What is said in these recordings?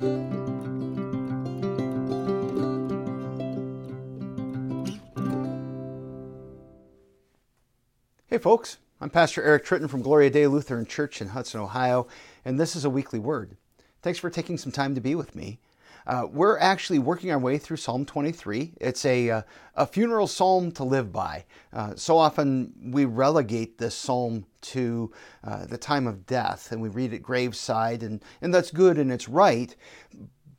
Hey, folks. I'm Pastor Eric Tritten from Gloria Dei Lutheran Church in Hudson, Ohio, and this is a weekly word. Thanks for taking some time to be with me. Uh, we're actually working our way through Psalm 23. It's a, uh, a funeral psalm to live by. Uh, so often we relegate this psalm to uh, the time of death and we read it graveside, and, and that's good and it's right.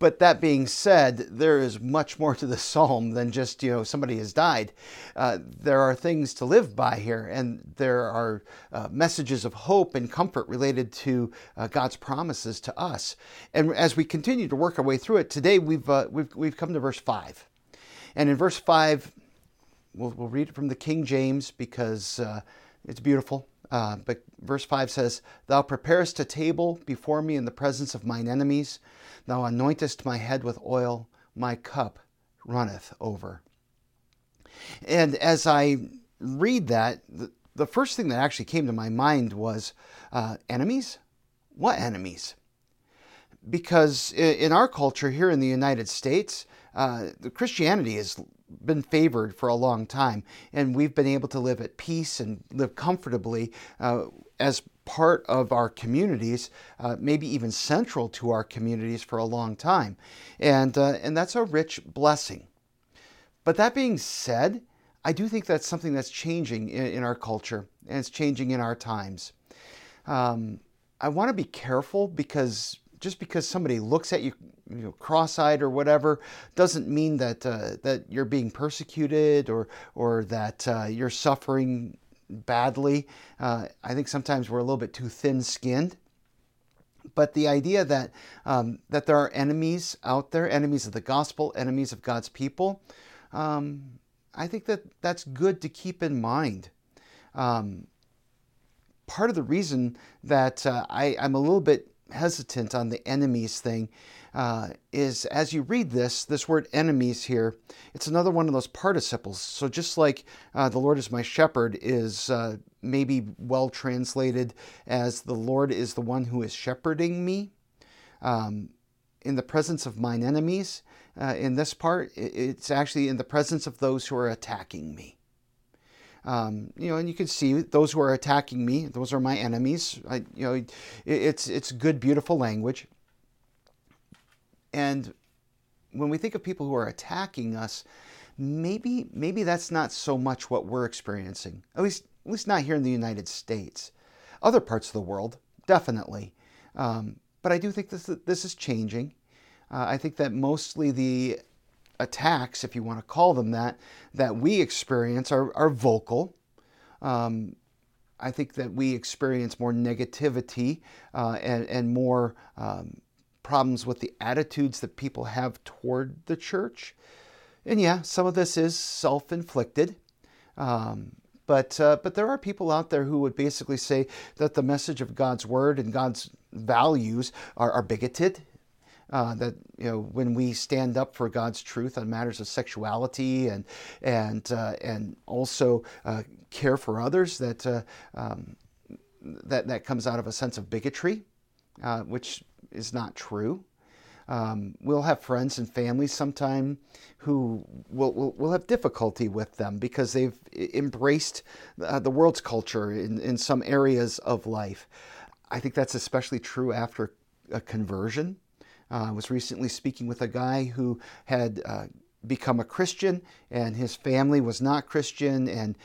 But that being said, there is much more to the psalm than just, you know, somebody has died. Uh, there are things to live by here, and there are uh, messages of hope and comfort related to uh, God's promises to us. And as we continue to work our way through it, today we've, uh, we've, we've come to verse 5. And in verse 5, we'll, we'll read it from the King James because uh, it's beautiful. Uh, but verse 5 says, Thou preparest a table before me in the presence of mine enemies. Thou anointest my head with oil, my cup runneth over. And as I read that, the, first thing that actually came to my mind was uh, enemies? What enemies? Because in our culture here in the United States, uh, Christianity has been favored for a long time, and we've been able to live at peace and live comfortably uh, as part of our communities, uh, maybe even central to our communities for a long time. And, uh, and that's a rich blessing. But that being said, I do think that's something that's changing in, in our culture and it's changing in our times. Um, I want to be careful because just because somebody looks at you, you know, cross-eyed or whatever, doesn't mean that uh, that you're being persecuted or or that uh, you're suffering badly. Uh, I think sometimes we're a little bit too thin-skinned. But the idea that um, that there are enemies out there, enemies of the gospel, enemies of God's people, um, I think that that's good to keep in mind. Um, part of the reason that uh, I, I'm a little bit hesitant on the enemies thing uh, is as you read this, this word enemies here, it's another one of those participles. So just like uh, the Lord is my shepherd is uh, maybe well translated as the Lord is the one who is shepherding me. Um, in the presence of mine enemies, uh, in this part, it's actually in the presence of those who are attacking me. Um, you know, and you can see those who are attacking me; those are my enemies. I, you know, it, it's it's good, beautiful language. And when we think of people who are attacking us, maybe maybe that's not so much what we're experiencing. At least at least not here in the United States. Other parts of the world, definitely. Um, but I do think this this is changing. Uh, I think that mostly the attacks, if you want to call them that, that we experience are, are vocal. Um, I think that we experience more negativity uh, and, and more um, problems with the attitudes that people have toward the church. And yeah, some of this is self inflicted. Um, but, uh, but there are people out there who would basically say that the message of God's word and God's values are, are bigoted uh, that you know when we stand up for God's truth on matters of sexuality and and uh, and also uh, care for others that uh, um, that that comes out of a sense of bigotry, uh, which is not true. Um, we'll have friends and families sometime who will, will, will, have difficulty with them because they've embraced uh, the world's culture in, in some areas of life. I think that's especially true after a conversion. Uh, I was recently speaking with a guy who had uh, become a Christian and his family was not Christian, and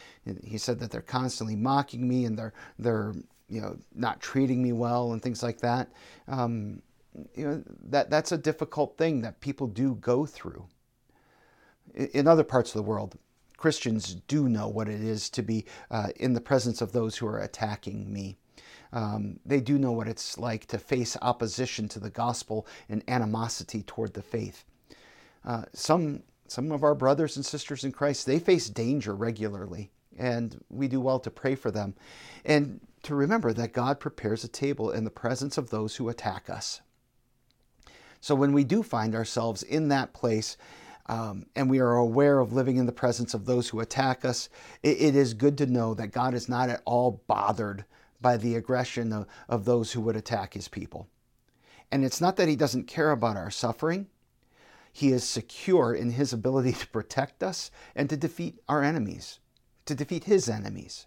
he said that they're constantly mocking me and they're they're you know not treating me well and things like that. Um, you know that that's a difficult thing that people do go through. In other parts of the world, Christians do know what it is to be uh, in the presence of those who are attacking me. Um, they do know what it's like to face opposition to the gospel and animosity toward the faith. Uh, some, some of our brothers and sisters in Christ, they face danger regularly, and we do well to pray for them. And to remember that God prepares a table in the presence of those who attack us. So when we do find ourselves in that place, um, and we are aware of living in the presence of those who attack us, it, it is good to know that God is not at all bothered by the aggression of, of those who would attack his people. And it's not that he doesn't care about our suffering, he is secure in his ability to protect us and to defeat our enemies, to defeat his enemies.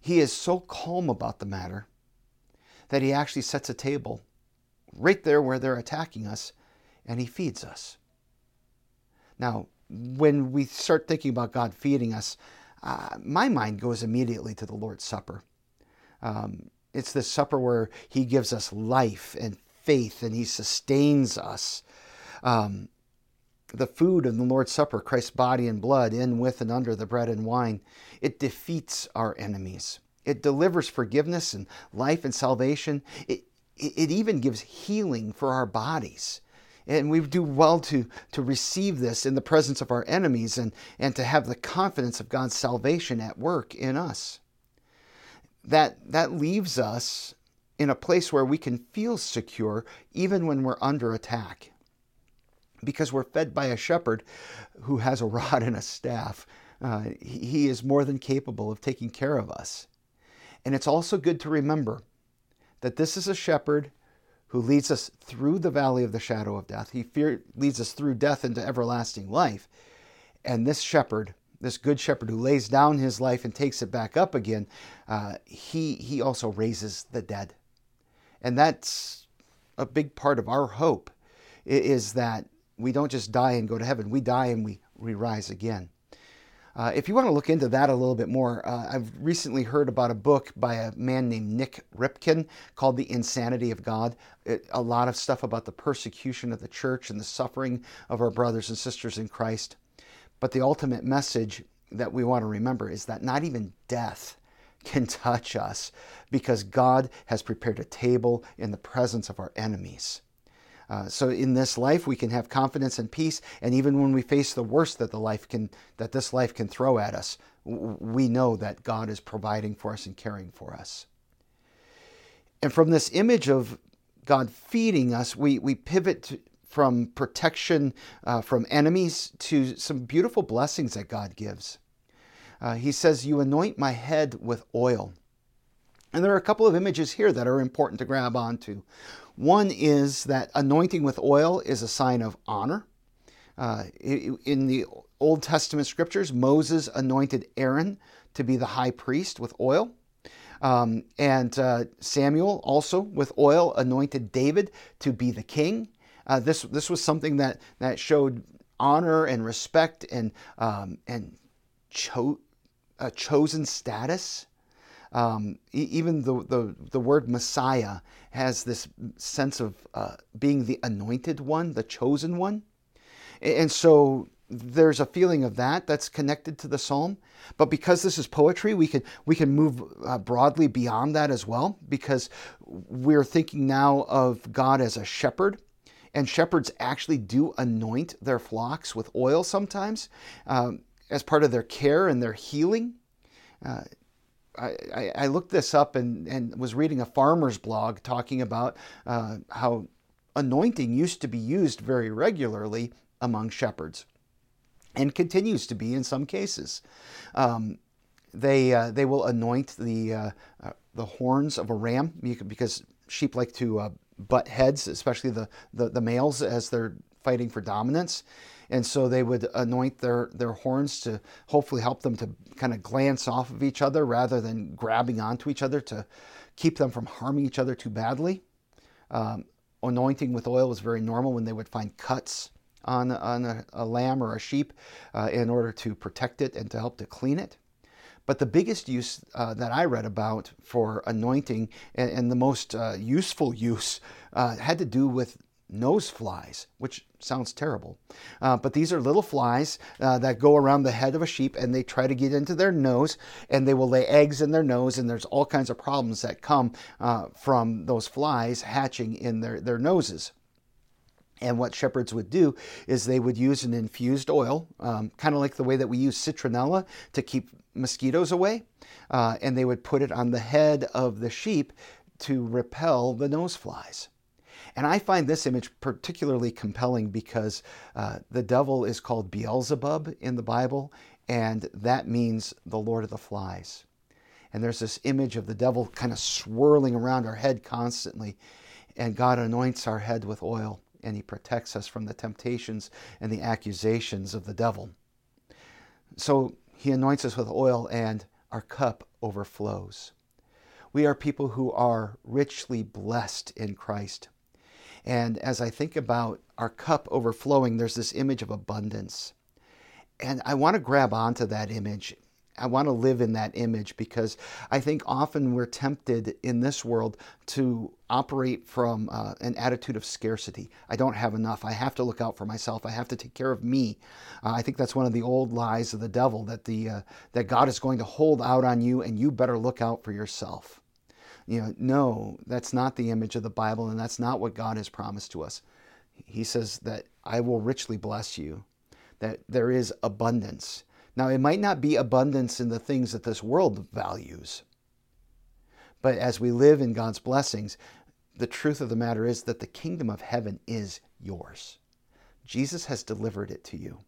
He is so calm about the matter that he actually sets a table right there where they're attacking us and he feeds us. Now, when we start thinking about God feeding us, uh, my mind goes immediately to the Lord's Supper. Um, it's the supper where he gives us life and faith and he sustains us um, the food of the Lord's Supper, Christ's body and blood, in, with, and under the bread and wine, it defeats our enemies. It delivers forgiveness and life and salvation. It, it even gives healing for our bodies. And we do well to, to receive this in the presence of our enemies and, and to have the confidence of God's salvation at work in us. That, that leaves us in a place where we can feel secure even when we're under attack because we're fed by a shepherd who has a rod and a staff. Uh, he is more than capable of taking care of us. And it's also good to remember that this is a shepherd who leads us through the valley of the shadow of death. He fear, leads us through death into everlasting life. And this shepherd, this good shepherd who lays down his life and takes it back up again, uh, he, he also raises the dead. And that's a big part of our hope is that we don't just die and go to heaven. We die and we, we rise again. Uh, if you want to look into that a little bit more, uh, I've recently heard about a book by a man named Nik Ripken called The Insanity of God. It, a lot of stuff about the persecution of the church and the suffering of our brothers and sisters in Christ. But the ultimate message that we want to remember is that not even death can touch us because God has prepared a table in the presence of our enemies. Uh, so in this life, we can have confidence and peace, and even when we face the worst that the life can, that this life can throw at us, we know that God is providing for us and caring for us. And from this image of God feeding us, we, we pivot to, from protection uh, from enemies to some beautiful blessings that God gives. Uh, he says, You anoint my head with oil. And there are a couple of images here that are important to grab onto. One is that anointing with oil is a sign of honor. Uh, in the Old Testament scriptures, Moses anointed Aaron to be the high priest with oil. Um, and uh, Samuel also with oil anointed David to be the king. Uh, this this was something that that showed honor and respect and um, and cho- a chosen status. Um, even the, the, the word Messiah has this sense of uh, being the anointed one, the chosen one. And so there's a feeling of that that's connected to the psalm. But because this is poetry, we can we can move uh, broadly beyond that as well. Because we're thinking now of God as a shepherd, and shepherds actually do anoint their flocks with oil sometimes um, as part of their care and their healing. Uh, I, I, looked this up and, and was reading a farmer's blog talking about uh, how anointing used to be used very regularly among shepherds and continues to be in some cases. Um, they, uh, they will anoint the, uh, uh the horns of a ram because sheep like to uh, butt heads, especially the, the, the males as they're fighting for dominance and so they would anoint their, their horns to hopefully help them to kind of glance off of each other rather than grabbing onto each other to keep them from harming each other too badly. Um, anointing with oil was very normal when they would find cuts on, on a, a lamb or a sheep uh, in order to protect it and to help to clean it. But the biggest use uh, that I read about for anointing and, and the most uh, useful use uh, had to do with nose flies, which sounds terrible. Uh, but these are little flies uh, that go around the head of a sheep and they try to get into their nose and they will lay eggs in their nose. And there's all kinds of problems that come uh, from those flies hatching in their, their noses. And what shepherds would do is they would use an infused oil, um, kind of like the way that we use citronella to keep mosquitoes away. Uh, and they would put it on the head of the sheep to repel the nose flies. And I find this image particularly compelling because uh, the devil is called Beelzebub in the Bible, and that means the Lord of the Flies. And there's this image of the devil kind of swirling around our head constantly. and God anoints our head with oil, and He protects us from the temptations and the accusations of the devil. So He anoints us with oil, and our cup overflows. We are people who are richly blessed in Christ. And as I think about our cup overflowing, there's this image of abundance. And I want to grab onto that image I want to live in that image because I think often we're tempted in this world to operate from uh, an attitude of scarcity. I don't have enough. I have to look out for myself. I have to take care of me. Uh, I think that's one of the old lies of the devil that the uh, that God is going to hold out on you and you better look out for yourself. You know, no, that's not the image of the Bible and that's not what God has promised to us. He says that I will richly bless you. That there is abundance now, it might not be abundance in the things that this world values, but as we live in God's blessings, the truth of the matter is that the kingdom of heaven is yours. Jesus has delivered it to you.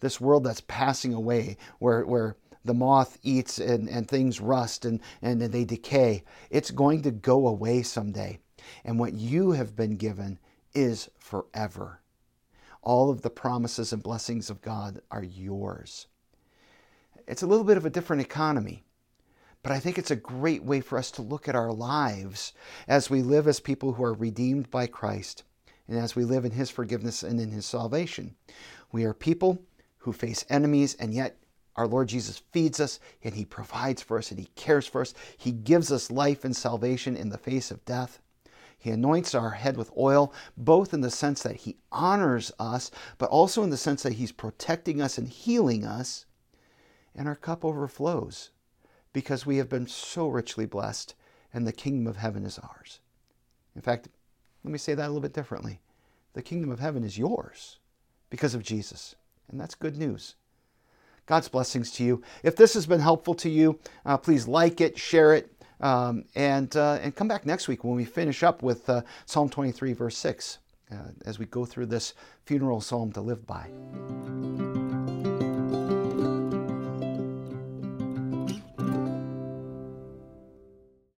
This world that's passing away, where, where the moth eats and, and things rust and, and they decay, it's going to go away someday. And what you have been given is forever all of the promises and blessings of God are yours. It's a little bit of a different economy, but I think it's a great way for us to look at our lives as we live as people who are redeemed by Christ and as we live in His forgiveness and in His salvation. We are people who face enemies, and yet our Lord Jesus feeds us and He provides for us and He cares for us. He gives us life and salvation in the face of death. He anoints our head with oil, both in the sense that He honors us, but also in the sense that He's protecting us and healing us. And our cup overflows because we have been so richly blessed, and the kingdom of heaven is ours. In fact, let me say that a little bit differently. The kingdom of heaven is yours because of Jesus, and that's good news. God's blessings to you. If this has been helpful to you, uh, please like it, share it, um, and, uh, and come back next week when we finish up with uh, Psalm 23, verse 6, uh, as we go through this funeral psalm to live by.